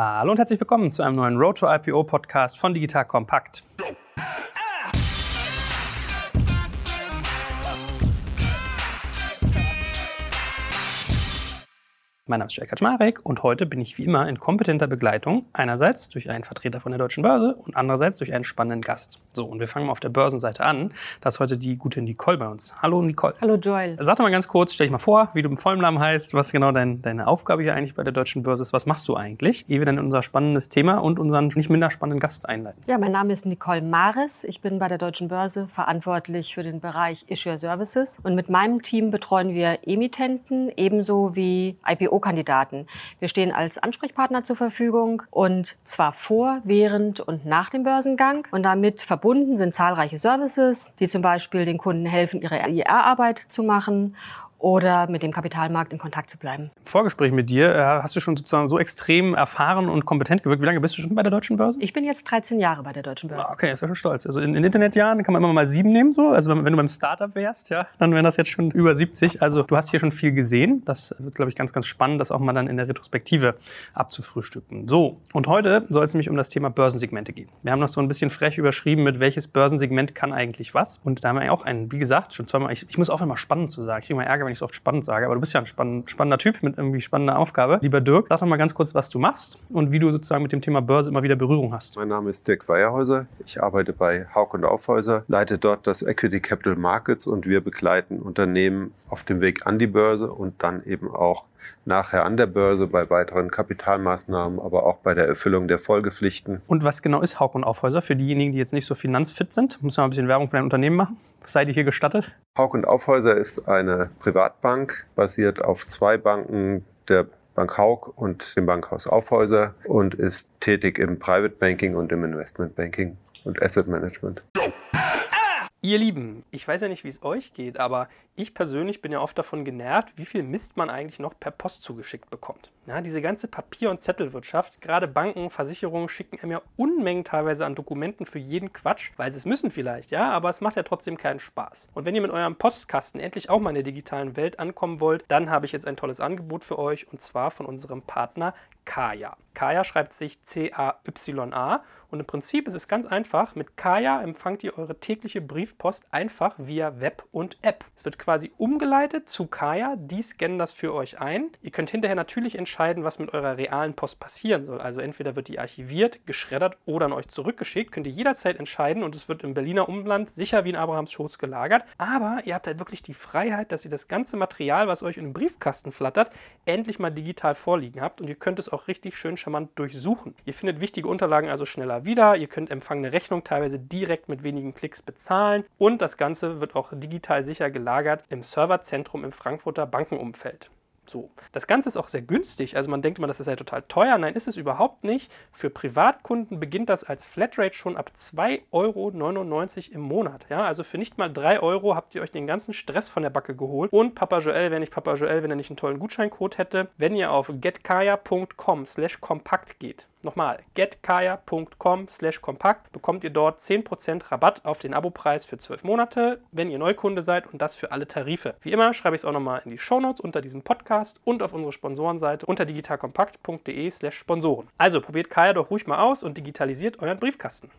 Hallo und herzlich willkommen zu einem neuen Road to IPO Podcast von Digital Compact. Mein Name ist Jörg Kaczmarek und heute bin ich wie immer in kompetenter Begleitung. Einerseits durch einen Vertreter von der Deutschen Börse und andererseits durch einen spannenden Gast. So, und wir fangen mal auf der Börsenseite an. Da ist heute die gute Nicole bei uns. Hallo Nicole. Hallo Joel. Sag doch mal ganz kurz, stell dich mal vor, wie du im vollen Namen heißt, was genau dein, deine Aufgabe hier eigentlich bei der Deutschen Börse ist. Was machst du eigentlich? Ehe wir dann unser spannendes Thema und unseren nicht minder spannenden Gast einleiten. Ja, mein Name ist Nicole Mares. Ich bin bei der Deutschen Börse verantwortlich für den Bereich Issuer Services. Und mit meinem Team betreuen wir Emittenten ebenso wie IPO IPO-Kandidaten. Wir stehen als Ansprechpartner zur Verfügung und zwar vor, während und nach dem Börsengang. Und damit verbunden sind zahlreiche Services, die zum Beispiel den Kunden helfen, ihre IR-Arbeit zu machen oder mit dem Kapitalmarkt in Kontakt zu bleiben. Im Vorgespräch mit dir äh, hast du schon sozusagen so extrem erfahren und kompetent gewirkt. Wie lange bist du schon bei der Deutschen Börse? Ich bin jetzt 13 Jahre bei der Deutschen Börse. Ah, okay, ist ja schon stolz. Also in, in Internetjahren kann man immer mal sieben nehmen, so. Also wenn, wenn du beim Startup wärst, ja, dann wären das jetzt schon über 70. Also du hast hier schon viel gesehen. Das wird, glaube ich, ganz, ganz spannend, das auch mal dann in der Retrospektive abzufrühstücken. So, und heute soll es nämlich um das Thema Börsensegmente gehen. Wir haben das so ein bisschen frech überschrieben mit welches Börsensegment kann eigentlich was. Und da haben wir auch einen, wie gesagt, schon zweimal, ich, ich muss auch immer spannend zu sagen. Ich kriege mal Ärger, wenn ich so oft spannend sage, aber du bist ja ein spann spannender Typ mit irgendwie spannender Aufgabe. Lieber Dirk, sag doch mal ganz kurz, was du machst und wie du sozusagen mit dem Thema Börse immer wieder Berührung hast. Mein Name ist Dirk Weierhäuser. Ich arbeite bei Haug und Aufhäuser, leite dort das Equity Capital Markets und wir begleiten Unternehmen auf dem Weg an die Börse und dann eben auch nachher an der Börse bei weiteren Kapitalmaßnahmen, aber auch bei der Erfüllung der Folgepflichten. Und was genau ist Haug und Aufhäuser für diejenigen, die jetzt nicht so finanzfit sind? Muss man ein bisschen Werbung für ein Unternehmen machen? Was seid ihr hier gestattet? Haug und Aufhäuser ist eine Privatbank, basiert auf zwei Banken, der Bank Haug und dem Bankhaus Aufhäuser und ist tätig im Private Banking und im Investment Banking und Asset Management. Ihr Lieben, ich weiß ja nicht, wie es euch geht, aber ich persönlich bin ja oft davon genervt, wie viel Mist man eigentlich noch per Post zugeschickt bekommt. Ja, diese ganze Papier- und Zettelwirtschaft, gerade Banken, Versicherungen schicken einem ja Unmengen teilweise an Dokumenten für jeden Quatsch, weil sie es müssen vielleicht, ja, aber es macht ja trotzdem keinen Spaß. Und wenn ihr mit eurem Postkasten endlich auch mal in der digitalen Welt ankommen wollt, dann habe ich jetzt ein tolles Angebot für euch und zwar von unserem Partner Kaya. Kaya schreibt sich C-A-Y-A und im Prinzip ist es ganz einfach. Mit Kaya empfangt ihr eure tägliche Briefpost einfach via Web und App. Es wird quasi umgeleitet zu Kaya. Die scannen das für euch ein. Ihr könnt hinterher natürlich entscheiden, was mit eurer realen Post passieren soll. Also entweder wird die archiviert, geschreddert oder an euch zurückgeschickt. Könnt ihr jederzeit entscheiden und es wird im Berliner Umland sicher wie in Abrahams Schoß gelagert. Aber ihr habt halt wirklich die Freiheit, dass ihr das ganze Material, was euch in den Briefkasten flattert, endlich mal digital vorliegen habt und ihr könnt es auch richtig schön charmant durchsuchen. Ihr findet wichtige Unterlagen also schneller wieder. Ihr könnt empfangene Rechnung teilweise direkt mit wenigen Klicks bezahlen und das Ganze wird auch digital sicher gelagert im Serverzentrum im Frankfurter Bankenumfeld. So. Das Ganze ist auch sehr günstig. Also man denkt immer, das ist ja total teuer. Nein, ist es überhaupt nicht. Für Privatkunden beginnt das als Flatrate schon ab 2,99 Euro im Monat. Ja, also für nicht mal 3 Euro habt ihr euch den ganzen Stress von der Backe geholt. Und Papa Joel wäre nicht Papa Joel, wenn er nicht einen tollen Gutscheincode hätte. Wenn ihr auf getkaya.com slash kompakt geht, Nochmal, getkaya.com slash kompakt bekommt ihr dort 10% Rabatt auf den Abopreis für 12 Monate, wenn ihr Neukunde seid und das für alle Tarife. Wie immer schreibe ich es auch nochmal in die Shownotes unter diesem Podcast und auf unsere Sponsorenseite unter digitalkompakt.de slash Sponsoren. Also probiert Kaya doch ruhig mal aus und digitalisiert euren Briefkasten.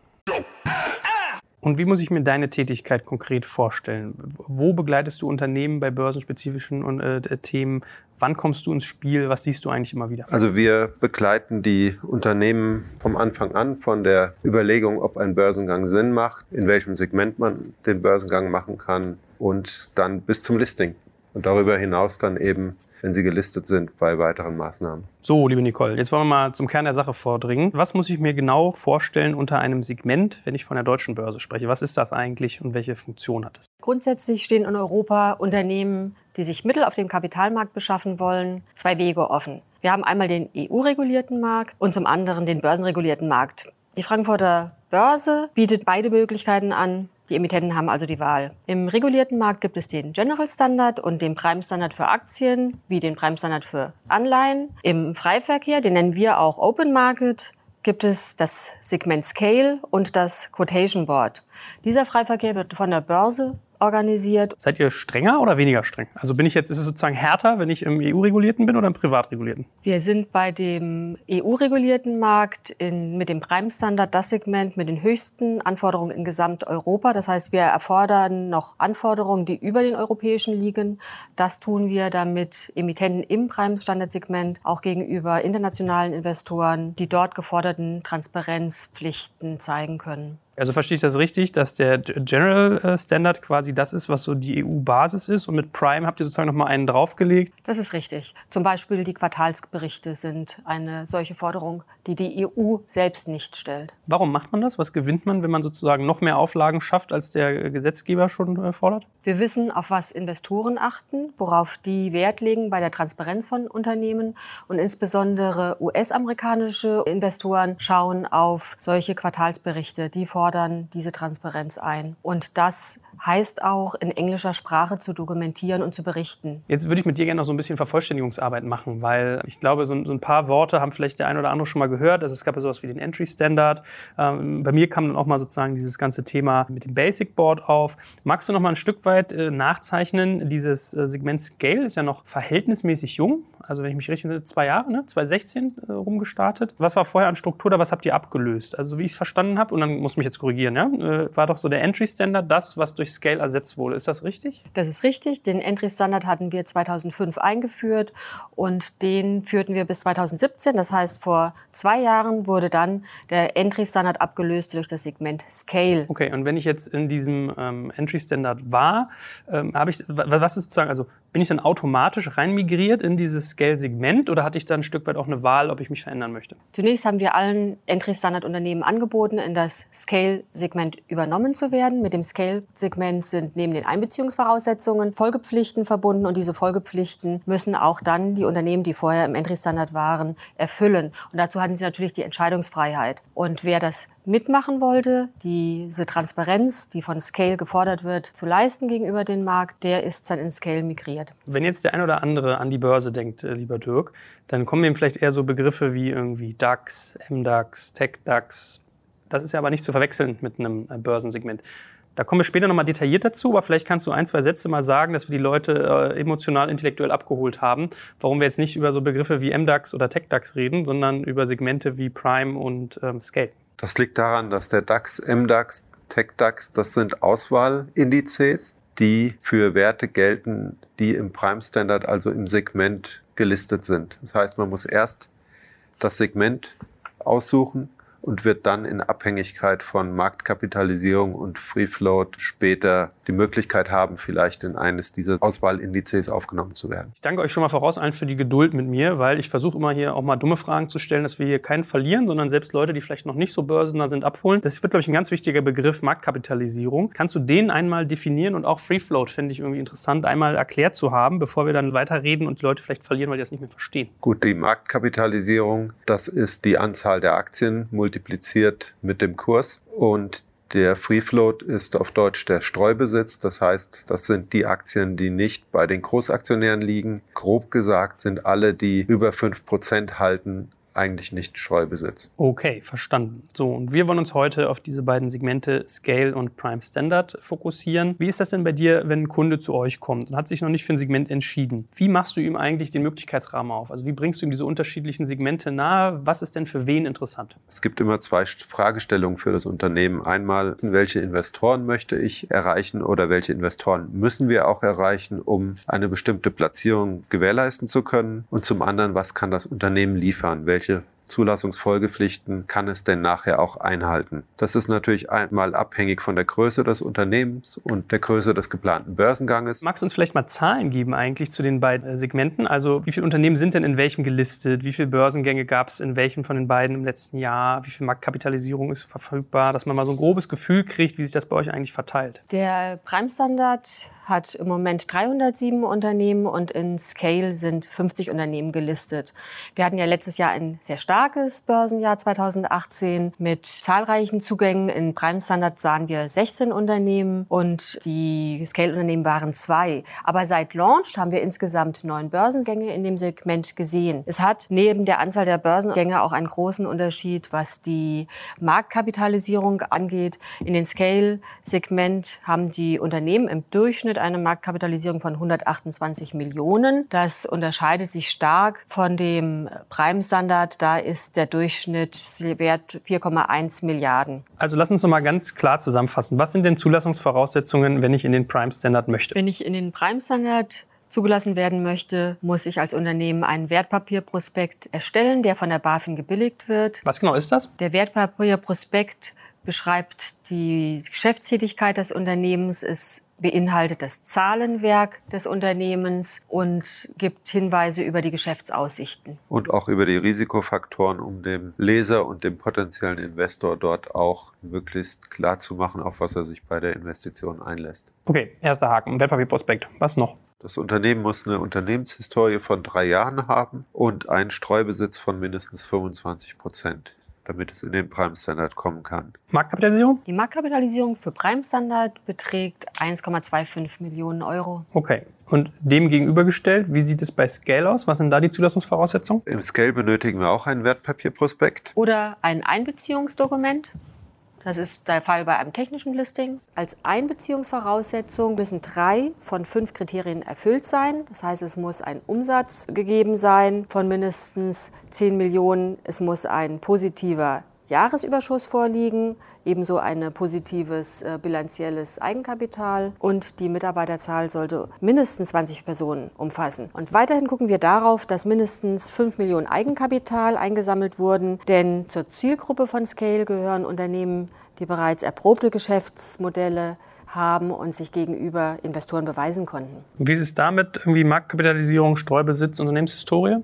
Und wie muss ich mir deine Tätigkeit konkret vorstellen? Wo begleitest du Unternehmen bei börsenspezifischen äh, Themen? Wann kommst du ins Spiel? Was siehst du eigentlich immer wieder? Also wir begleiten die Unternehmen vom Anfang an, von der Überlegung, ob ein Börsengang Sinn macht, in welchem Segment man den Börsengang machen kann und dann bis zum Listing. Und darüber hinaus dann eben wenn sie gelistet sind bei weiteren Maßnahmen. So, liebe Nicole, jetzt wollen wir mal zum Kern der Sache vordringen. Was muss ich mir genau vorstellen unter einem Segment, wenn ich von der deutschen Börse spreche? Was ist das eigentlich und welche Funktion hat es? Grundsätzlich stehen in Europa Unternehmen, die sich Mittel auf dem Kapitalmarkt beschaffen wollen, zwei Wege offen. Wir haben einmal den EU-regulierten Markt und zum anderen den börsenregulierten Markt. Die Frankfurter Börse bietet beide Möglichkeiten an. Die Emittenten haben also die Wahl. Im regulierten Markt gibt es den General Standard und den Prime Standard für Aktien, wie den Prime Standard für Anleihen. Im Freiverkehr, den nennen wir auch Open Market, gibt es das Segment Scale und das Quotation Board. Dieser Freiverkehr wird von der Börse organisiert. Seid ihr strenger oder weniger streng? Also bin ich jetzt, ist es sozusagen härter, wenn ich im EU-regulierten bin oder im privatregulierten? Wir sind bei dem EU-regulierten Markt in, mit dem Prime-Standard das Segment mit den höchsten Anforderungen in Gesamteuropa. Das heißt, wir erfordern noch Anforderungen, die über den europäischen liegen. Das tun wir, damit Emittenten im Prime-Standard-Segment auch gegenüber internationalen Investoren die dort geforderten Transparenzpflichten zeigen können. Also verstehe ich das richtig, dass der General äh, Standard quasi das ist, was so die EU-Basis ist und mit Prime habt ihr sozusagen nochmal einen draufgelegt? Das ist richtig. Zum Beispiel die Quartalsberichte sind eine solche Forderung, die die EU selbst nicht stellt. Warum macht man das? Was gewinnt man, wenn man sozusagen noch mehr Auflagen schafft, als der Gesetzgeber schon äh, fordert? Wir wissen, auf was Investoren achten, worauf die Wert legen bei der Transparenz von Unternehmen und insbesondere US-amerikanische Investoren schauen auf solche Quartalsberichte, die fordern fordern diese Transparenz ein. Und das heißt auch, in englischer Sprache zu dokumentieren und zu berichten. Jetzt würde ich mit dir gerne noch so ein bisschen Vervollständigungsarbeit machen, weil ich glaube, so, ein paar Worte haben vielleicht der eine oder andere schon mal gehört. Also es gab ja sowas wie den Entry Standard. Ähm, bei mir kam dann auch mal sozusagen dieses ganze Thema mit dem Basic Board auf. Magst du noch mal ein Stück weit äh, nachzeichnen? Dieses äh, Segment Scale ist ja noch verhältnismäßig jung. Also wenn ich mich richtig erinnere, zwei Jahre, ne? 2016 äh, rumgestartet. Was war vorher an Struktur da? Was habt ihr abgelöst? Also wie ich es verstanden habe, und dann muss ich mich jetzt korrigieren, ja? War doch so der Entry Standard das, was durch Scale ersetzt wurde. Ist das richtig? Das ist richtig. Den Entry Standard hatten wir 2005 eingeführt und den führten wir bis 2017. Das heißt, vor zwei Jahren wurde dann der Entry Standard abgelöst durch das Segment Scale. Okay, und wenn ich jetzt in diesem ähm, Entry Standard war, ähm, habe ich, was ist sozusagen, also bin ich dann automatisch reinmigriert in dieses Scale-Segment oder hatte ich dann ein Stück weit auch eine Wahl, ob ich mich verändern möchte? Zunächst haben wir allen Entry-Standard-Unternehmen angeboten, in das Scale-Segment übernommen zu werden. Mit dem Scale-Segment sind neben den Einbeziehungsvoraussetzungen Folgepflichten verbunden und diese Folgepflichten müssen auch dann die Unternehmen, die vorher im Entry-Standard waren, erfüllen. Und dazu hatten sie natürlich die Entscheidungsfreiheit. Und wer das mitmachen wollte, diese Transparenz, die von Scale gefordert wird, zu leisten gegenüber dem Markt, der ist dann in Scale migriert. Wenn jetzt der ein oder andere an die Börse denkt, äh, lieber Dirk, dann kommen ihm vielleicht eher so Begriffe wie irgendwie DAX, MDAX, TechDAX. Das ist ja aber nicht zu verwechseln mit einem äh, Börsensegment. Da kommen wir später nochmal detailliert dazu, aber vielleicht kannst du ein, zwei Sätze mal sagen, dass wir die Leute äh, emotional, intellektuell abgeholt haben, warum wir jetzt nicht über so Begriffe wie MDAX oder TechDAX reden, sondern über Segmente wie Prime und ähm, Scale. Das liegt daran, dass der DAX, MDAX, TechDAX, das sind Auswahlindizes, die für Werte gelten, die im Prime Standard, also im Segment gelistet sind. Das heißt, man muss erst das Segment aussuchen und wird dann in Abhängigkeit von Marktkapitalisierung und Free Float später die Möglichkeit haben, vielleicht in eines dieser Auswahlindizes aufgenommen zu werden. Ich danke euch schon mal voraus allen für die Geduld mit mir, weil ich versuche immer hier auch mal dumme Fragen zu stellen, dass wir hier keinen verlieren, sondern selbst Leute, die vielleicht noch nicht so börsennah sind, abholen. Das wird, glaube ich, ein ganz wichtiger Begriff, Marktkapitalisierung. Kannst du den einmal definieren und auch Free Float finde ich irgendwie interessant, einmal erklärt zu haben, bevor wir dann weiterreden und die Leute vielleicht verlieren, weil die das nicht mehr verstehen. Gut, die Marktkapitalisierung, das ist die Anzahl der Aktien multipliziert mit dem Kurs und der Free Float ist auf Deutsch der Streubesitz. Das heißt, das sind die Aktien, die nicht bei den Großaktionären liegen. Grob gesagt sind alle, die über 5% halten, eigentlich nicht Streubesitz. Okay, verstanden. So, und wir wollen uns heute auf diese beiden Segmente Scale und Prime Standard fokussieren. Wie ist das denn bei dir, wenn ein Kunde zu euch kommt und hat sich noch nicht für ein Segment entschieden? Wie machst du ihm eigentlich den Möglichkeitsrahmen auf? Also wie bringst du ihm diese unterschiedlichen Segmente nahe? Was ist denn für wen interessant? Es gibt immer zwei Fragestellungen für das Unternehmen. Einmal, welche Investoren möchte ich erreichen oder welche Investoren müssen wir auch erreichen, um eine bestimmte Platzierung gewährleisten zu können? Und zum anderen, was kann das Unternehmen liefern? Welche welche Zulassungsfolgepflichten kann es denn nachher auch einhalten? Das ist natürlich einmal abhängig von der Größe des Unternehmens und der Größe des geplanten Börsenganges. Magst du uns vielleicht mal Zahlen geben eigentlich zu den beiden Segmenten? Also wie viele Unternehmen sind denn in welchem gelistet? Wie viele Börsengänge gab es in welchem von den beiden im letzten Jahr? Wie viel Marktkapitalisierung ist verfügbar? Dass man mal so ein grobes Gefühl kriegt, wie sich das bei euch eigentlich verteilt. Der Prime-Standard hat im Moment 307 Unternehmen und in Scale sind 50 Unternehmen gelistet. Wir hatten ja letztes Jahr ein sehr starkes starkes Börsenjahr 2018 mit zahlreichen Zugängen. In Prime Standard sahen wir 16 Unternehmen und die Scale-Unternehmen waren zwei. Aber seit Launch haben wir insgesamt neun Börsengänge in dem Segment gesehen. Es hat neben der Anzahl der Börsengänge auch einen großen Unterschied, was die Marktkapitalisierung angeht. In den Scale-Segment haben die Unternehmen im Durchschnitt eine Marktkapitalisierung von 128 Millionen. Das unterscheidet sich stark von dem Prime-Standard. Da ist der Durchschnittswert 4,1 Milliarden. Also lass uns noch mal ganz klar zusammenfassen. Was sind denn Zulassungsvoraussetzungen, wenn ich in den Prime-Standard möchte? Wenn ich in den Prime-Standard zugelassen werden möchte, muss ich als Unternehmen einen Wertpapierprospekt erstellen, der von der BaFin gebilligt wird. Was genau ist das? Der Wertpapierprospekt beschreibt die Geschäftstätigkeit des Unternehmens, es beinhaltet das Zahlenwerk des Unternehmens und gibt Hinweise über die Geschäftsaussichten. Und auch über die Risikofaktoren, um dem Leser und dem potenziellen Investor dort auch möglichst klar zu machen, auf was er sich bei der Investition einlässt. Okay, erster Haken, Wertpapierprospekt. Was noch? Das Unternehmen muss eine Unternehmenshistorie von drei Jahren haben und einen Streubesitz von mindestens 25 Prozent damit es in den Prime Standard kommen kann. Marktkapitalisierung? Die Marktkapitalisierung für Prime Standard beträgt 1,25 Millionen Euro. Okay. Und dem gegenübergestellt, wie sieht es bei Scale aus? Was sind da die Zulassungsvoraussetzungen? Im Scale benötigen wir auch ein Wertpapierprospekt. Oder ein Einbeziehungsdokument. Das ist der Fall bei einem technischen Listing. Als Einbeziehungsvoraussetzung müssen drei von fünf Kriterien erfüllt sein. Das heißt, es muss ein Umsatz gegeben sein von mindestens 10 Millionen. Es muss ein positiver Jahresüberschuss vorliegen, ebenso ein positives äh, bilanzielles Eigenkapital und die Mitarbeiterzahl sollte mindestens 20 Personen umfassen. Und weiterhin gucken wir darauf, dass mindestens 5 Millionen Eigenkapital eingesammelt wurden, denn zur Zielgruppe von Scale gehören Unternehmen, die bereits erprobte Geschäftsmodelle haben und sich gegenüber Investoren beweisen konnten. Wie ist es damit? Irgendwie Marktkapitalisierung, Streubesitz, Unternehmenshistorie?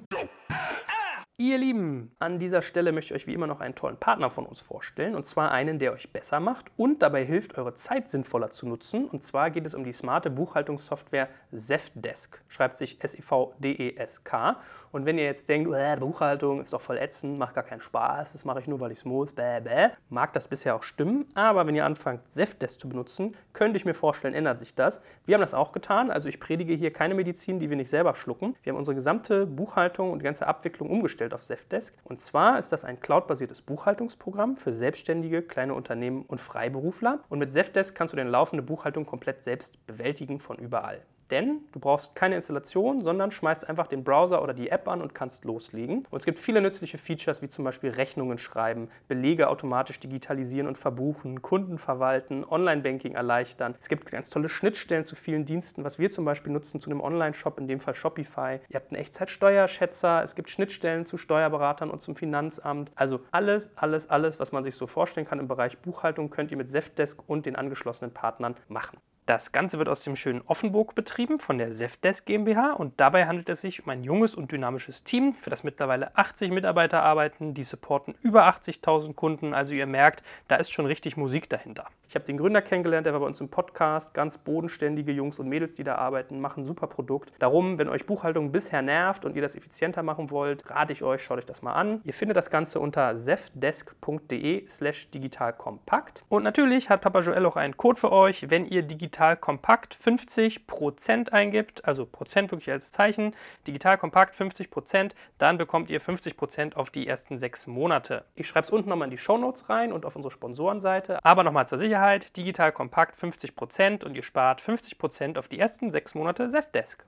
Ihr Lieben, an dieser Stelle möchte ich euch wie immer noch einen tollen Partner von uns vorstellen. Und zwar einen, der euch besser macht und dabei hilft, eure Zeit sinnvoller zu nutzen. Und zwar geht es um die smarte Buchhaltungssoftware Zefdesk. Schreibt sich S-E-V-D-E-S-K. Und wenn ihr jetzt denkt, äh, Buchhaltung ist doch voll ätzend, macht gar keinen Spaß, das mache ich nur, weil ich es muss, bäh, bäh, mag das bisher auch stimmen. Aber wenn ihr anfangt, Zefdesk zu benutzen, könnte ich mir vorstellen, ändert sich das. Wir haben das auch getan. Also ich predige hier keine Medizin, die wir nicht selber schlucken. Wir haben unsere gesamte Buchhaltung und die ganze Abwicklung umgestellt auf Zefdesk. Und zwar ist das ein cloudbasiertes Buchhaltungsprogramm für Selbstständige, kleine Unternehmen und Freiberufler. Und mit Zefdesk kannst du deine laufende Buchhaltung komplett selbst bewältigen von überall. Denn du brauchst keine Installation, sondern schmeißt einfach den Browser oder die App an und kannst loslegen. Und es gibt viele nützliche Features, wie zum Beispiel Rechnungen schreiben, Belege automatisch digitalisieren und verbuchen, Kunden verwalten, Online-Banking erleichtern. Es gibt ganz tolle Schnittstellen zu vielen Diensten, was wir zum Beispiel nutzen zu einem Online-Shop, in dem Fall Shopify. Ihr habt einen Echtzeitsteuerschätzer, es gibt Schnittstellen zu Steuerberatern und zum Finanzamt. Also alles, alles, alles, was man sich so vorstellen kann im Bereich Buchhaltung, könnt ihr mit Zefdesk und den angeschlossenen Partnern machen. Das Ganze wird aus dem schönen Offenburg betrieben von der Zefdesk GmbH und dabei handelt es sich um ein junges und dynamisches Team, für das mittlerweile 80 Mitarbeiter arbeiten, die supporten über 80.000 Kunden, also ihr merkt, da ist schon richtig Musik dahinter. Ich habe den Gründer kennengelernt, der war bei uns im Podcast, ganz bodenständige Jungs und Mädels, die da arbeiten, machen super Produkt. Darum, wenn euch Buchhaltung bisher nervt und ihr das effizienter machen wollt, rate ich euch, schaut euch das mal an. Ihr findet das Ganze unter zefdesk.de slash digitalkompakt. Und natürlich hat Papa Joel auch einen Code für euch, wenn ihr digital digital kompakt 50% eingibt, also Prozent wirklich als Zeichen, digital kompakt 50% dann bekommt ihr 50% auf die ersten sechs Monate. Ich schreibe es unten nochmal in die Show Notes rein und auf unsere Sponsorenseite. Aber nochmal zur Sicherheit, digital kompakt 50% und ihr spart 50% auf die ersten sechs Monate Zefdesk.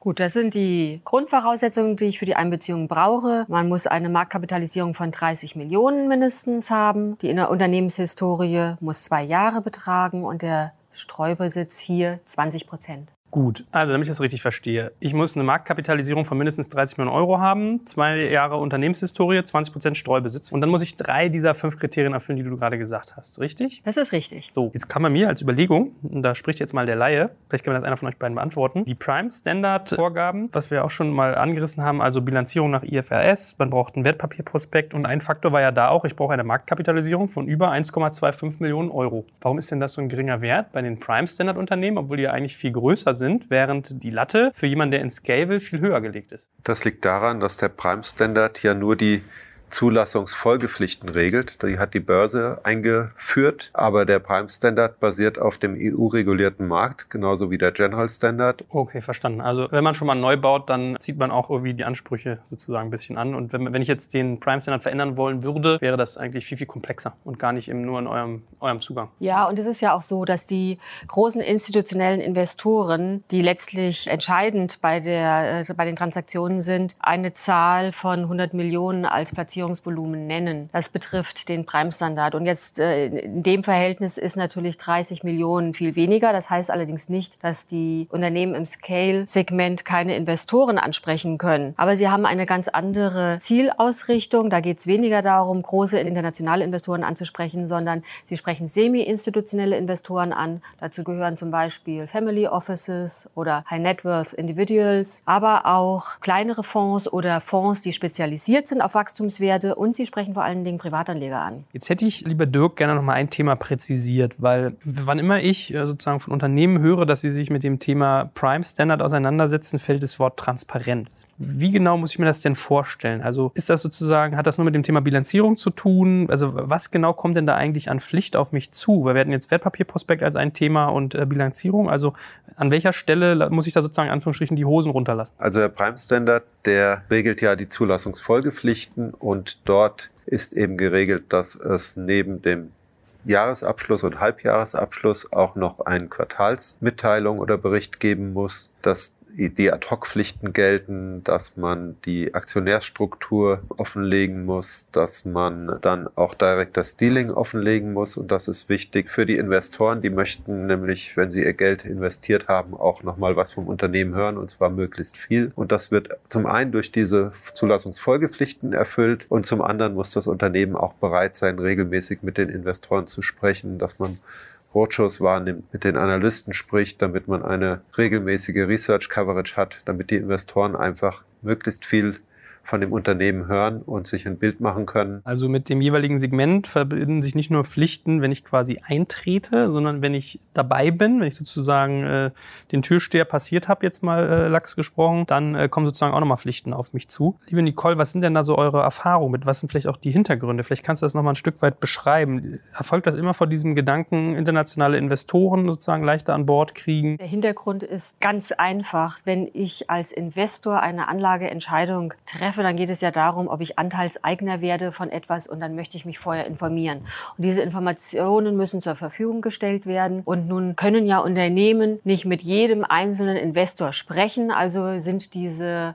Gut, das sind die Grundvoraussetzungen, die ich für die Einbeziehung brauche. Man muss eine Marktkapitalisierung von 30 Millionen mindestens haben. Die Unternehmenshistorie muss zwei Jahre betragen und der Streubesitz hier 20 Prozent. Gut, also damit ich das richtig verstehe. Ich muss eine Marktkapitalisierung von mindestens 30 Millionen Euro haben, zwei Jahre Unternehmenshistorie, 20 Prozent Streubesitz und dann muss ich drei dieser fünf Kriterien erfüllen, die du gerade gesagt hast, richtig? Das ist richtig. So, jetzt kann man mir als Überlegung, da spricht jetzt mal der Laie, vielleicht kann mir das einer von euch beiden beantworten, die Prime-Standard-Vorgaben, was wir auch schon mal angerissen haben, also Bilanzierung nach IFRS, man braucht ein Wertpapierprospekt und ein Faktor war ja da auch, ich brauche eine Marktkapitalisierung von über 1,25 Millionen Euro. Warum ist denn das so ein geringer Wert bei den Prime-Standard-Unternehmen, obwohl die ja eigentlich viel größer sind? Sind, während die Latte für jemanden, der in Scale will, viel höher gelegt ist? Das liegt daran, dass der Prime Standard ja nur die Zulassungsfolgepflichten regelt. Die hat die Börse eingeführt, aber der Prime Standard basiert auf dem EU-regulierten Markt, genauso wie der General Standard. Okay, verstanden. Also wenn man schon mal neu baut, dann zieht man auch irgendwie die Ansprüche sozusagen ein bisschen an. Und wenn, wenn ich jetzt den Prime Standard verändern wollen würde, wäre das eigentlich viel, viel komplexer und gar nicht eben nur in eurem, eurem Zugang. Ja, und es ist ja auch so, dass die großen institutionellen Investoren, die letztlich entscheidend bei, der, äh, bei den Transaktionen sind, eine Zahl von 100 Millionen als Platzierung Finanzierungsvolumen nennen. Das betrifft den Prime-Standard. Und jetzt äh, in dem Verhältnis ist natürlich 30 Millionen viel weniger. Das heißt allerdings nicht, dass die Unternehmen im Scale-Segment keine Investoren ansprechen können. Aber sie haben eine ganz andere Zielausrichtung. Da geht es weniger darum, große internationale Investoren anzusprechen, sondern sie sprechen semi-institutionelle Investoren an. Dazu gehören zum Beispiel Family Offices oder High Net Worth Individuals, aber auch kleinere Fonds oder Fonds, die spezialisiert sind auf Wachstumswerte Werte und Sie sprechen vor allen Dingen Privatanleger an. Jetzt hätte ich, lieber Dirk, gerne noch mal ein Thema präzisiert, weil wann immer ich äh, sozusagen von Unternehmen höre, dass sie sich mit dem Thema Prime Standard auseinandersetzen, fällt das Wort Transparenz. Wie genau muss ich mir das denn vorstellen? Also ist das sozusagen, hat das nur mit dem Thema Bilanzierung zu tun? Also was genau kommt denn da eigentlich an Pflicht auf mich zu? Weil wir hatten jetzt Wertpapierprospekt als ein Thema und äh, Bilanzierung. Also an welcher Stelle muss ich da sozusagen in Anführungsstrichen die Hosen runterlassen? Also der Prime Standard, der regelt ja die Zulassungsfolgepflichten und dort ist eben geregelt, dass es neben dem Jahresabschluss und Halbjahresabschluss auch noch eine Quartalsmitteilung oder Bericht geben muss, dass die Ad-Hoc-Pflichten gelten, dass man die Aktionärsstruktur offenlegen muss, dass man dann auch direkt das Dealing offenlegen muss. Und das ist wichtig für die Investoren. Die möchten nämlich, wenn sie ihr Geld investiert haben, auch nochmal was vom Unternehmen hören und zwar möglichst viel. Und das wird zum einen durch diese Zulassungsfolgepflichten erfüllt und zum anderen muss das Unternehmen auch bereit sein, regelmäßig mit den Investoren zu sprechen, dass man Roadshows wahrnimmt, mit den Analysten spricht, damit man eine regelmäßige Research Coverage hat, damit die Investoren einfach möglichst viel von dem Unternehmen hören und sich ein Bild machen können. Also mit dem jeweiligen Segment verbinden sich nicht nur Pflichten, wenn ich quasi eintrete, sondern wenn ich dabei bin, wenn ich sozusagen äh, den Türsteher passiert habe, jetzt mal äh, Lachs gesprochen, dann äh, kommen sozusagen auch nochmal Pflichten auf mich zu. Liebe Nicole, was sind denn da so eure Erfahrungen mit? Was sind vielleicht auch die Hintergründe? Vielleicht kannst du das nochmal ein Stück weit beschreiben. Erfolgt das immer vor diesem Gedanken, internationale Investoren sozusagen leichter an Bord kriegen? Der Hintergrund ist ganz einfach. Wenn ich als Investor eine Anlageentscheidung treffe, treffe, dann geht es ja darum, ob ich Anteilseigner werde von etwas und dann möchte ich mich vorher informieren. Und diese Informationen müssen zur Verfügung gestellt werden. Und nun können ja Unternehmen nicht mit jedem einzelnen Investor sprechen. Also sind diese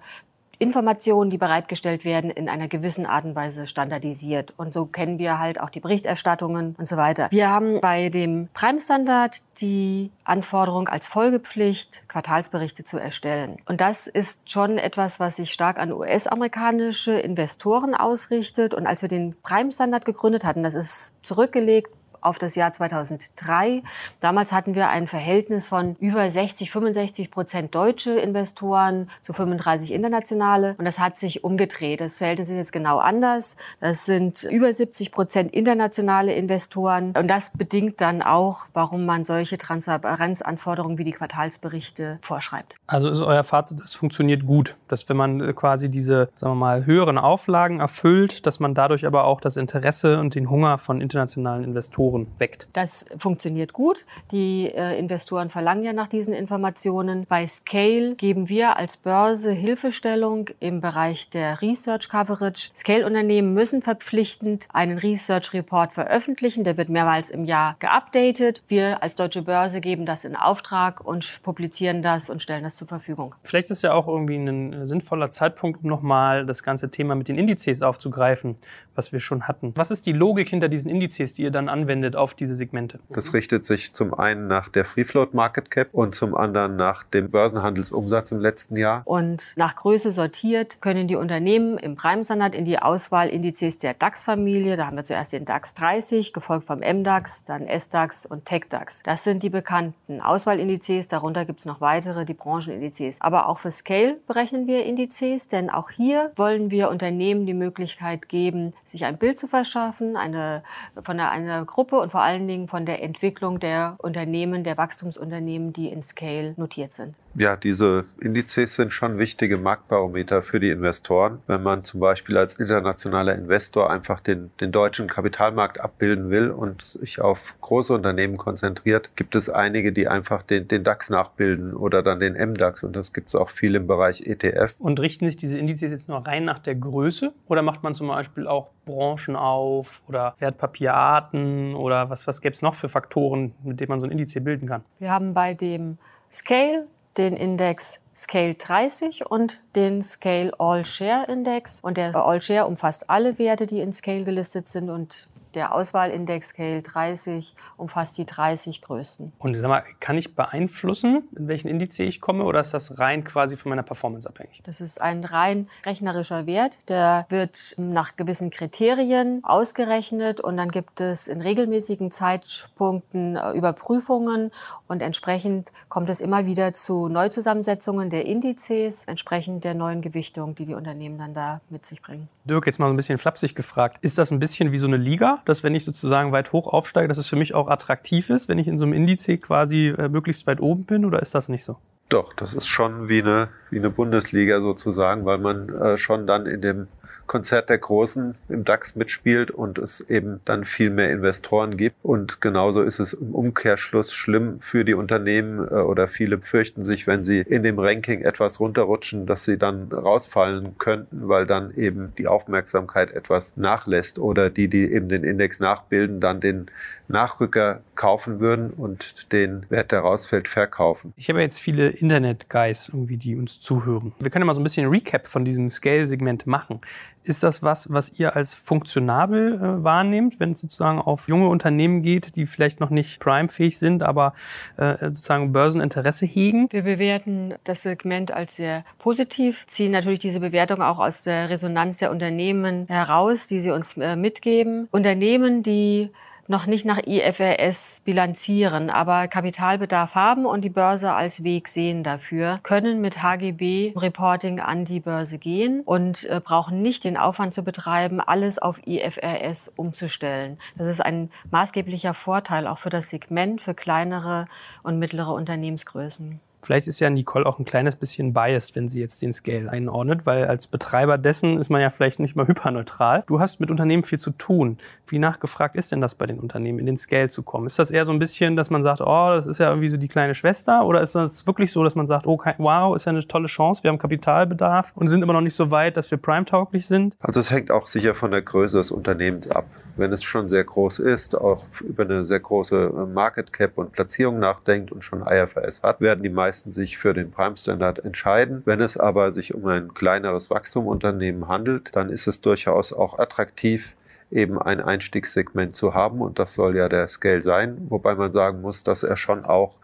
Informationen, die bereitgestellt werden, in einer gewissen Art und Weise standardisiert. Und so kennen wir halt auch die Berichterstattungen und so weiter. Wir haben bei dem Prime Standard die Anforderung als Folgepflicht, Quartalsberichte zu erstellen. Und das ist schon etwas, was sich stark an US-amerikanische Investoren ausrichtet. Und als wir den Prime Standard gegründet hatten, das ist zurückgelegt auf das Jahr 2003. Damals hatten wir ein Verhältnis von über 60, 65 Prozent deutsche Investoren zu 35 internationale. Und das hat sich umgedreht. Das Verhältnis ist jetzt genau anders. Das sind über 70 Prozent internationale Investoren. Und das bedingt dann auch, warum man solche Transparenzanforderungen wie die Quartalsberichte vorschreibt. Also ist euer Fazit, das funktioniert gut, dass wenn man quasi diese, sagen wir mal, höheren Auflagen erfüllt, dass man dadurch aber auch das Interesse und den Hunger von internationalen Investoren Investoren weckt. Das funktioniert gut. Die äh, Investoren verlangen ja nach diesen Informationen. Bei Scale geben wir als Börse Hilfestellung im Bereich der Research Coverage. Scale-Unternehmen müssen verpflichtend einen Research Report veröffentlichen. Der wird mehrmals im Jahr geupdatet. Wir als Deutsche Börse geben das in Auftrag und publizieren das und stellen das zur Verfügung. Vielleicht ist ja auch irgendwie ein sinnvoller Zeitpunkt, um nochmal das ganze Thema mit den Indizes aufzugreifen, was wir schon hatten. Was ist die Logik hinter diesen Indizes, die ihr dann anwendet? Anwendet auf diese Segmente? Das richtet sich zum einen nach der Free Float Market Cap und zum anderen nach dem Börsenhandelsumsatz im letzten Jahr. Und nach Größe sortiert können die Unternehmen im Prime Standard in die Auswahlindizes der DAX-Familie, da haben wir zuerst den DAX 30, gefolgt vom MDAX, dann SDAX und TechDAX. Das sind die bekannten Auswahlindizes, darunter gibt es noch weitere, die Branchenindizes. Aber auch für Scale berechnen wir Indizes, denn auch hier wollen wir Unternehmen die Möglichkeit geben, sich ein Bild zu verschaffen, eine, von einer, einer Gruppe Gruppe und vor allen Dingen von der Entwicklung der Unternehmen, der Wachstumsunternehmen, die in Scale notiert sind. Ja, diese Indizes sind schon wichtige Marktbarometer für die Investoren. Wenn man zum Beispiel als internationaler Investor einfach den, den deutschen Kapitalmarkt abbilden will und sich auf große Unternehmen konzentriert, gibt es einige, die einfach den, den DAX nachbilden oder dann den MDAX und das gibt es auch viel im Bereich ETF. Und richten sich diese Indizes jetzt nur rein nach der Größe oder macht man zum Beispiel auch Branchen auf oder Wertpapierarten oder was, was gäbe es noch für Faktoren, mit denen man so ein Indiz bilden kann? Wir haben bei dem Scale den Index Scale 30 und den Scale All Share Index. Und der All Share umfasst alle Werte, die in Scale gelistet sind und der Auswahlindex Scale 30 umfasst die 30 größten. Und sag mal, kann ich beeinflussen, in welchen Indiz ich komme, oder ist das rein quasi von meiner Performance abhängig? Das ist ein rein rechnerischer Wert. Der wird nach gewissen Kriterien ausgerechnet und dann gibt es in regelmäßigen Zeitpunkten äh, Überprüfungen und entsprechend kommt es immer wieder zu Neuzusammensetzungen der Indizes, entsprechend der neuen Gewichtung, die die Unternehmen dann da mit sich bringen. Dirk, jetzt mal ein bisschen flapsig gefragt. Ist das ein bisschen wie so eine Liga? dass wenn ich sozusagen weit hoch aufsteige, dass es für mich auch attraktiv ist, wenn ich in so einem Indiz quasi äh, möglichst weit oben bin oder ist das nicht so? Doch, das ist schon wie eine, wie eine Bundesliga sozusagen, weil man äh, schon dann in dem Konzert der Großen im DAX mitspielt und es eben dann viel mehr Investoren gibt. Und genauso ist es im Umkehrschluss schlimm für die Unternehmen äh, oder viele fürchten sich, wenn sie in dem Ranking etwas runterrutschen, dass sie dann rausfallen könnten, weil dann eben die Aufmerksamkeit etwas nachlässt oder die, die eben den Index nachbilden, dann den Nachrücker kaufen würden und den Wert, der rausfällt, verkaufen. Ich habe jetzt viele Internet-Guys irgendwie, die uns zuhören. Wir können ja mal so ein bisschen Recap von diesem Scale-Segment machen. Ist das was, was ihr als funktionabel äh, wahrnehmt, wenn es sozusagen auf junge Unternehmen geht, die vielleicht noch nicht prime-fähig sind, aber äh, sozusagen Börseninteresse hegen? Wir bewerten das Segment als sehr positiv, ziehen natürlich diese Bewertung auch aus der Resonanz der Unternehmen heraus, die sie uns äh, mitgeben. Unternehmen, die noch nicht nach IFRS bilanzieren, aber Kapitalbedarf haben und die Börse als Weg sehen dafür, können mit HGB Reporting an die Börse gehen und äh, brauchen nicht den Aufwand zu betreiben, alles auf IFRS umzustellen. Das ist ein maßgeblicher Vorteil auch für das Segment, für kleinere und mittlere Unternehmensgrößen. Vielleicht ist ja Nicole auch ein kleines bisschen biased, wenn sie jetzt den Scale einordnet, weil als Betreiber dessen ist man ja vielleicht nicht mal hyperneutral. Du hast mit Unternehmen viel zu tun. Wie nachgefragt ist denn das bei den Unternehmen, in den Scale zu kommen? Ist das eher so ein bisschen, dass man sagt, oh, das ist ja irgendwie so die kleine Schwester? Oder ist das wirklich so, dass man sagt, oh, wow, ist ja eine tolle Chance, wir haben Kapitalbedarf und sind immer noch nicht so weit, dass wir prime-tauglich sind? Also es hängt auch sicher von der Größe des Unternehmens ab. Wenn es schon sehr groß ist, auch über eine sehr große Market Cap und Platzierung nachdenkt und schon IFRS hat, werden die meisten meisten sich für den Prime Standard entscheiden. Wenn es aber sich um ein kleineres Wachstumunternehmen handelt, dann ist es durchaus auch attraktiv, eben ein Einstiegssegment zu haben und das soll ja der Scale sein, wobei man sagen muss, dass er schon auch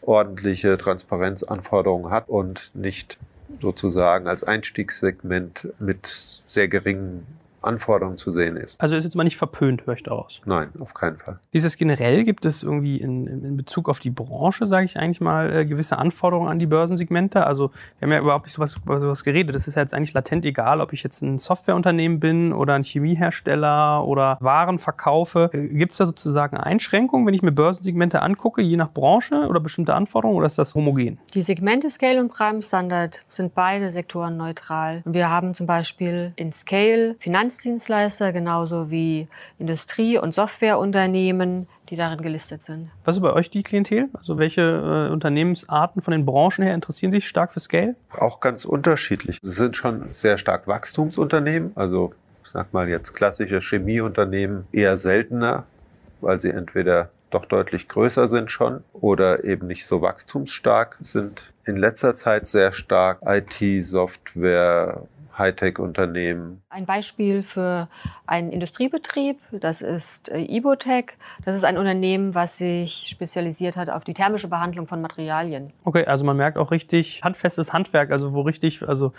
ordentliche Transparenzanforderungen hat und nicht sozusagen als Einstiegssegment mit sehr geringen Anforderungen zu sehen ist. Also ist jetzt mal nicht verpönt, höre ich daraus. Nein, auf keinen Fall. Dieses generell gibt es irgendwie in, in Bezug auf die Branche, sage ich eigentlich mal, äh, gewisse Anforderungen an die Börsensegmente. Also wir haben ja überhaupt nicht so was, über sowas geredet. Das ist ja jetzt eigentlich latent egal, ob ich jetzt ein Softwareunternehmen bin oder ein Chemiehersteller oder Waren verkaufe. Äh, gibt es da sozusagen Einschränkungen, wenn ich mir Börsensegmente angucke, je nach Branche oder bestimmte Anforderungen oder ist das homogen? Die Segmente Scale und Prime Standard sind beide Sektoren neutral. Wir haben zum Beispiel in Scale Finanz Finanzdienstleister genauso wie Industrie- und Softwareunternehmen, die darin gelistet sind. Was ist bei euch die Klientel? Also welche äh, Unternehmensarten von den Branchen her interessieren sich stark für Scale? Auch ganz unterschiedlich. Sie sind schon sehr stark Wachstumsunternehmen, also ich sag mal jetzt klassische Chemieunternehmen eher seltener, weil sie entweder doch deutlich größer sind schon oder eben nicht so wachstumsstark sind. In letzter Zeit sehr stark IT, Software, Hightech-Unternehmen. Ein Beispiel für einen Industriebetrieb, das ist äh, Ibotec. Das ist ein Unternehmen, was sich spezialisiert hat auf die thermische Behandlung von Materialien. Okay, also man merkt auch richtig handfestes Handwerk, also wo richtig, also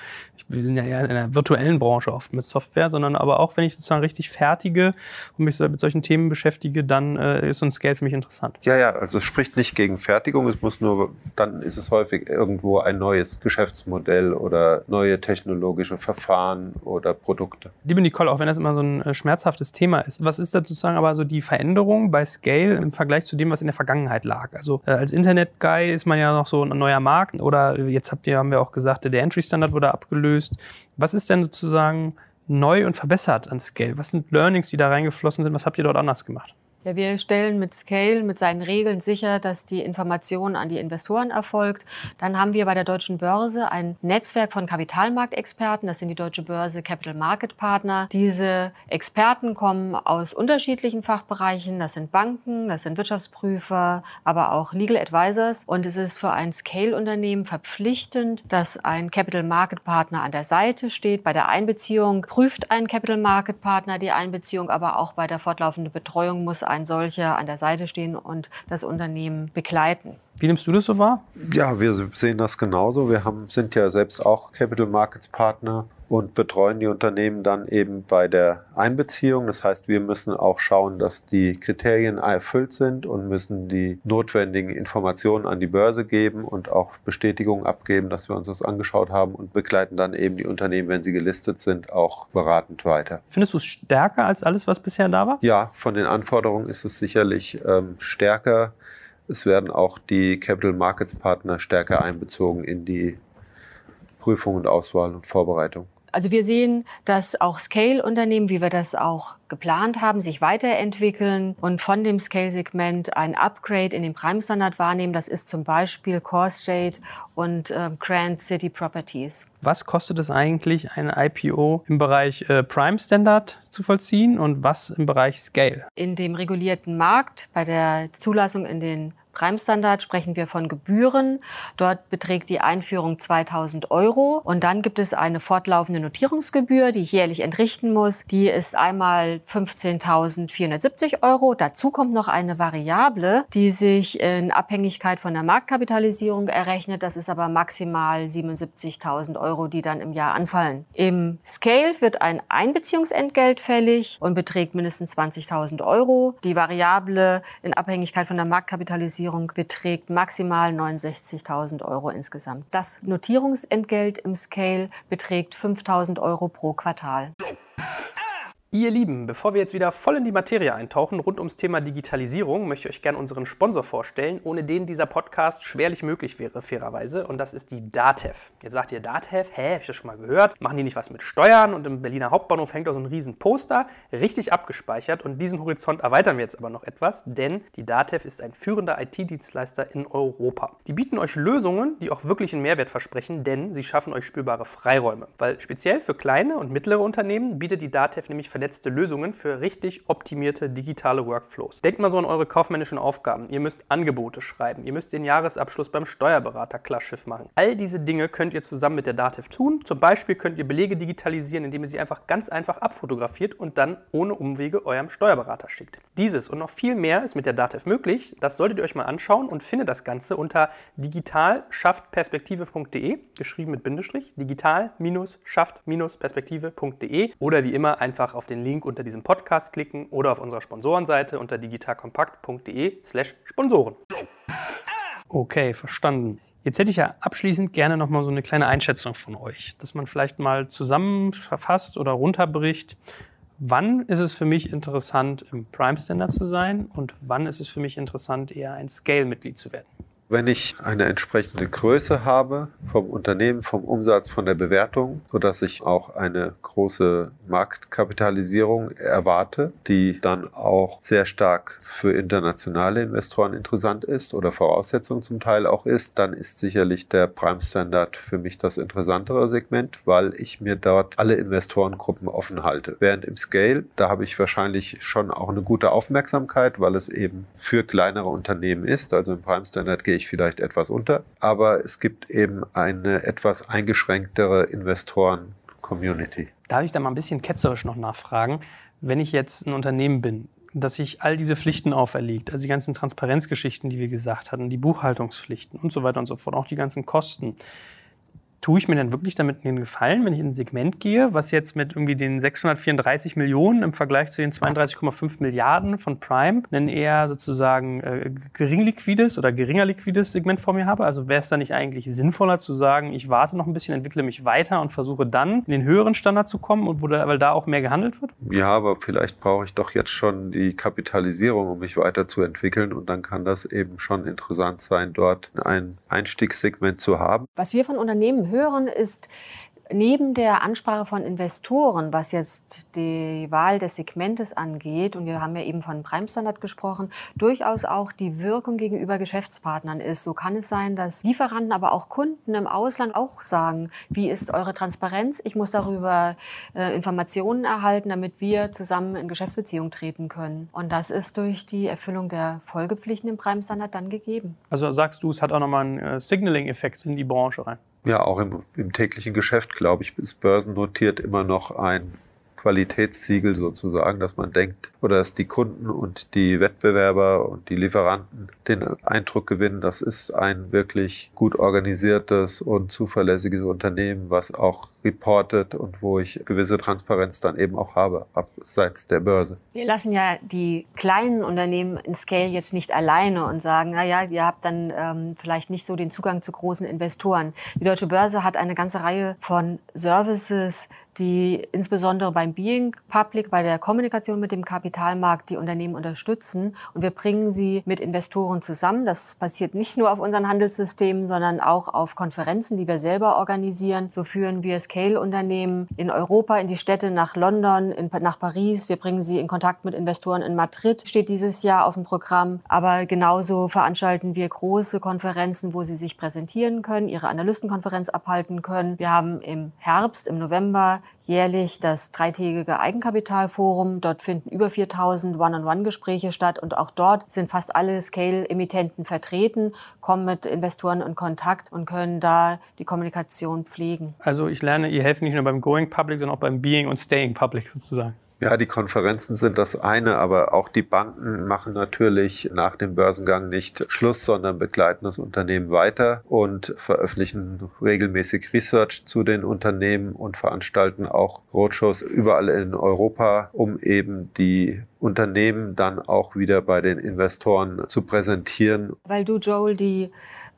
wir sind ja eher in einer virtuellen Branche oft mit Software, sondern aber auch wenn ich sozusagen richtig fertige und mich mit solchen Themen beschäftige, dann äh, ist so ein Scale für mich interessant. Ja, ja, also es spricht nicht gegen Fertigung, es muss nur, dann ist es häufig irgendwo ein neues Geschäftsmodell oder neue technologische Verfahren oder Produkte. Liebe Nicole, auch wenn das immer so ein äh, schmerzhaftes Thema ist, was ist da sozusagen aber so die Veränderung bei Scale im Vergleich zu dem, was in der Vergangenheit lag? Also äh, als Internet-Guy ist man ja noch so ein neuer Markt oder jetzt habt ihr, haben wir auch gesagt, der Entry-Standard wurde abgelöst. Was ist denn sozusagen neu und verbessert an Scale? Was sind Learnings, die da reingeflossen sind? Was habt ihr dort anders gemacht? Ja, wir stellen mit Scale, mit seinen Regeln sicher, dass die Information an die Investoren erfolgt. Dann haben wir bei der Deutschen Börse ein Netzwerk von Kapitalmarktexperten. Das sind die Deutsche Börse Capital Market Partner. Diese Experten kommen aus unterschiedlichen Fachbereichen. Das sind Banken, das sind Wirtschaftsprüfer, aber auch Legal Advisors. Und es ist für ein Scale-Unternehmen verpflichtend, dass ein Capital Market Partner an der Seite steht. Bei der Einbeziehung prüft ein Capital Market Partner die Einbeziehung, aber auch bei der fortlaufenden Betreuung muss ein ein solcher an der Seite stehen und das Unternehmen begleiten. Wie nimmst du das so wahr? Ja, wir sehen das genauso. Wir haben, sind ja selbst auch Capital Markets Partner und betreuen die Unternehmen dann eben bei der Einbeziehung. Das heißt, wir müssen auch schauen, dass die Kriterien erfüllt sind und müssen die notwendigen Informationen an die Börse geben und auch Bestätigungen abgeben, dass wir uns das angeschaut haben und begleiten dann eben die Unternehmen, wenn sie gelistet sind, auch beratend weiter. Findest du es stärker als alles, was bisher da war? Ja, von den Anforderungen ist es sicherlich ähm, stärker. Es werden auch die Capital Markets Partner stärker einbezogen in die Prüfung und Auswahl und Vorbereitung. Also wir sehen, dass auch Scale-Unternehmen, wie wir das auch geplant haben, sich weiterentwickeln und von dem Scale-Segment ein Upgrade in den Prime-Standard wahrnehmen. Das ist zum Beispiel Core State und äh, Grand City Properties. Was kostet es eigentlich, ein IPO im Bereich äh, Prime Standard zu vollziehen und was im Bereich Scale? In dem regulierten Markt bei der Zulassung in den Prime-Standard sprechen wir von Gebühren. Dort beträgt die Einführung 2000 Euro. Und dann gibt es eine fortlaufende Notierungsgebühr, die ich jährlich entrichten muss. Die ist einmal 15.470 Euro. Dazu kommt noch eine Variable, die sich in Abhängigkeit von der Marktkapitalisierung errechnet. Das ist aber maximal 77.000 Euro, die dann im Jahr anfallen. Im Scale wird ein Einbeziehungsentgelt fällig und beträgt mindestens 20.000 Euro. Die Variable in Abhängigkeit von der Marktkapitalisierung Notierung beträgt maximal 69.000 Euro insgesamt. Das Notierungsentgelt im Scale beträgt 5.000 Euro pro Quartal. Ihr Lieben, bevor wir jetzt wieder voll in die Materie eintauchen rund ums Thema Digitalisierung, möchte ich euch gerne unseren Sponsor vorstellen, ohne den dieser Podcast schwerlich möglich wäre, fairerweise. Und das ist die DATEV. Jetzt sagt ihr DATEV, hä, hab ich das schon mal gehört? Machen die nicht was mit Steuern? Und im Berliner Hauptbahnhof hängt auch so ein riesen Poster, richtig abgespeichert. Und diesen Horizont erweitern wir jetzt aber noch etwas, denn die DATEV ist ein führender IT-Dienstleister in Europa. Die bieten euch Lösungen, die auch wirklich einen Mehrwert versprechen, denn sie schaffen euch spürbare Freiräume. Weil speziell für kleine und mittlere Unternehmen bietet die DATEV nämlich vernetzte Lösungen für richtig optimierte digitale Workflows. Denkt mal so an eure kaufmännischen Aufgaben. Ihr müsst Angebote schreiben, ihr müsst den Jahresabschluss beim Steuerberater Klarschiff machen. All diese Dinge könnt ihr zusammen mit der Dativ tun. Zum Beispiel könnt ihr Belege digitalisieren, indem ihr sie einfach ganz einfach abfotografiert und dann ohne Umwege eurem Steuerberater schickt. Dieses und noch viel mehr ist mit der Dativ möglich. Das solltet ihr euch mal anschauen und findet das Ganze unter digital-perspektive.de, geschrieben mit Bindestrich, digital-schafft-perspektive.de oder wie immer einfach auf den Link unter diesem Podcast klicken oder auf unserer Sponsorenseite unter digitalkompakt.de/slash Sponsoren. Okay, verstanden. Jetzt hätte ich ja abschließend gerne nochmal so eine kleine Einschätzung von euch, dass man vielleicht mal zusammenfasst oder runterbricht. Wann ist es für mich interessant, im Prime Standard zu sein und wann ist es für mich interessant, eher ein Scale-Mitglied zu werden? Wenn ich eine entsprechende Größe habe vom Unternehmen, vom Umsatz, von der Bewertung, sodass ich auch eine große Marktkapitalisierung erwarte, die dann auch sehr stark für internationale Investoren interessant ist oder Voraussetzung zum Teil auch ist, dann ist sicherlich der Prime Standard für mich das interessantere Segment, weil ich mir dort alle Investorengruppen offen halte. Während im Scale, da habe ich wahrscheinlich schon auch eine gute Aufmerksamkeit, weil es eben für kleinere Unternehmen ist. Also im Prime Standard gehe ich vielleicht etwas unter, aber es gibt eben eine etwas eingeschränktere Investoren-Community. Darf ich da mal ein bisschen ketzerisch noch nachfragen? Wenn ich jetzt ein Unternehmen bin, das sich all diese Pflichten auferlegt, also die ganzen Transparenzgeschichten, die wir gesagt hatten, die Buchhaltungspflichten und so weiter und so fort, auch die ganzen Kosten. Tue ich mir dann wirklich damit einen Gefallen, wenn ich in ein Segment gehe, was jetzt mit irgendwie den 634 Millionen im Vergleich zu den 32,5 Milliarden von Prime ein eher sozusagen äh, geringliquides oder geringer liquides Segment vor mir habe? Also wäre es dann nicht eigentlich sinnvoller zu sagen, ich warte noch ein bisschen, entwickle mich weiter und versuche dann in den höheren Standard zu kommen und wo da, weil da auch mehr gehandelt wird? Ja, aber vielleicht brauche ich doch jetzt schon die Kapitalisierung, um mich weiterzuentwickeln und dann kann das eben schon interessant sein, dort ein Einstiegssegment zu haben. Was wir von Unternehmen hören, ist, neben der Ansprache von Investoren, was jetzt die Wahl des Segmentes angeht, und wir haben ja eben von Prime Standard gesprochen, durchaus auch die Wirkung gegenüber Geschäftspartnern ist. So kann es sein, dass Lieferanten, aber auch Kunden im Ausland auch sagen, wie ist eure Transparenz? Ich muss darüber äh, Informationen erhalten, damit wir zusammen in Geschäftsbeziehung treten können. Und das ist durch die Erfüllung der Folgepflichten im Prime Standard dann gegeben. Also sagst du, es hat auch nochmal einen äh, Signaling-Effekt in die Branche rein? Ja, auch im, im täglichen Geschäft, glaube ich, ist börsennotiert immer noch ein Qualitätssiegel sozusagen, dass man denkt oder dass die Kunden und die Wettbewerber und die Lieferanten den Eindruck gewinnen, das ist ein wirklich gut organisiertes und zuverlässiges Unternehmen, was auch reportet und wo ich gewisse Transparenz dann eben auch habe, abseits der Börse. Wir lassen ja die kleinen Unternehmen in Scale jetzt nicht alleine und sagen, na ja, ihr habt dann ähm, vielleicht nicht so den Zugang zu großen Investoren. Die Deutsche Börse hat eine ganze Reihe von Services, die insbesondere beim Being Public, bei der Kommunikation mit dem Kapitalmarkt die Unternehmen unterstützen. Und wir bringen sie mit Investoren zusammen. Das passiert nicht nur auf unseren Handelssystemen, sondern auch auf Konferenzen, die wir selber organisieren. So führen wir Scale-Unternehmen in Europa, in die Städte, nach London, in, nach Paris. Wir bringen sie in Kontakt mit Investoren in Madrid, steht dieses Jahr auf dem Programm. Aber genauso veranstalten wir große Konferenzen, wo sie sich präsentieren können, ihre Analystenkonferenz abhalten können. Wir haben im Herbst, im November jährlich das dreitägige Eigenkapitalforum. Dort finden über 4000 One-on-One-Gespräche statt und auch dort sind fast alle Scale-Emittenten vertreten, kommen mit Investoren in Kontakt und können da die Kommunikation pflegen. Also ich lerne, ihr helft nicht nur beim Going Public, sondern auch beim Being und Staying Public sozusagen. Ja, die Konferenzen sind das eine, aber auch die Banken machen natürlich nach dem Börsengang nicht Schluss, sondern begleiten das Unternehmen weiter und veröffentlichen regelmäßig Research zu den Unternehmen und veranstalten auch Roadshows überall in Europa, um eben die Unternehmen dann auch wieder bei den Investoren zu präsentieren. Weil du, Joel, die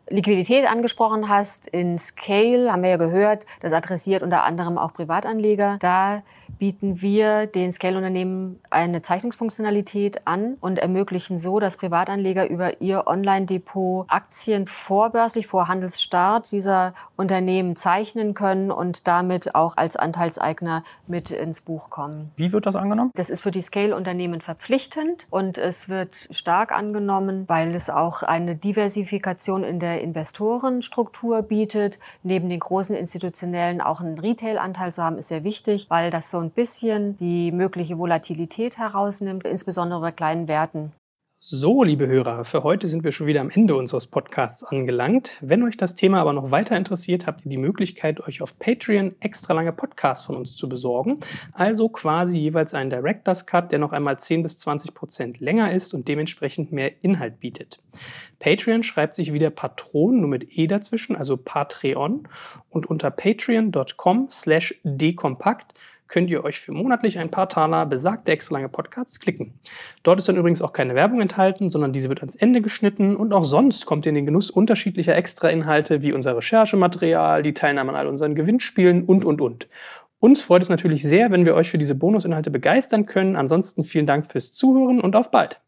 Liquidität angesprochen hast, in Scale haben wir ja gehört, das adressiert unter anderem auch Privatanleger. Da bieten wir den Scale-Unternehmen eine Zeichnungsfunktionalität an und ermöglichen so, dass Privatanleger über ihr Online-Depot Aktien vorbörslich, vor Handelsstart dieser Unternehmen zeichnen können und damit auch als Anteilseigner mit ins Buch kommen. Wie wird das angenommen? Das ist für die Scale-Unternehmen verpflichtend und es wird stark angenommen, weil es auch eine Diversifikation in der Investorenstruktur bietet. Neben den großen institutionellen auch einen Retail-Anteil zu haben, ist sehr wichtig, weil das so ein bisschen die mögliche Volatilität herausnimmt, insbesondere bei kleinen Werten. So, liebe Hörer, für heute sind wir schon wieder am Ende unseres Podcasts angelangt. Wenn euch das Thema aber noch weiter interessiert, habt ihr die Möglichkeit, euch auf Patreon extra lange Podcasts von uns zu besorgen. Also quasi jeweils einen Director's Cut, der noch einmal 10 bis 20 Prozent länger ist und dementsprechend mehr Inhalt bietet. Patreon schreibt sich wieder Patron, nur mit E dazwischen, also Patreon. Und unter patreon.com slash dekompakt könnt ihr euch für monatlich ein paar Taler besagte extra lange Podcasts klicken. Dort ist dann übrigens auch keine Werbung enthalten, sondern diese wird ans Ende geschnitten und auch sonst kommt ihr in den Genuss unterschiedlicher Extra-Inhalte wie unser Recherchematerial, die Teilnahme an all unseren Gewinnspielen und, und, und. Uns freut es natürlich sehr, wenn wir euch für diese Bonusinhalte begeistern können. Ansonsten vielen Dank fürs Zuhören und auf bald.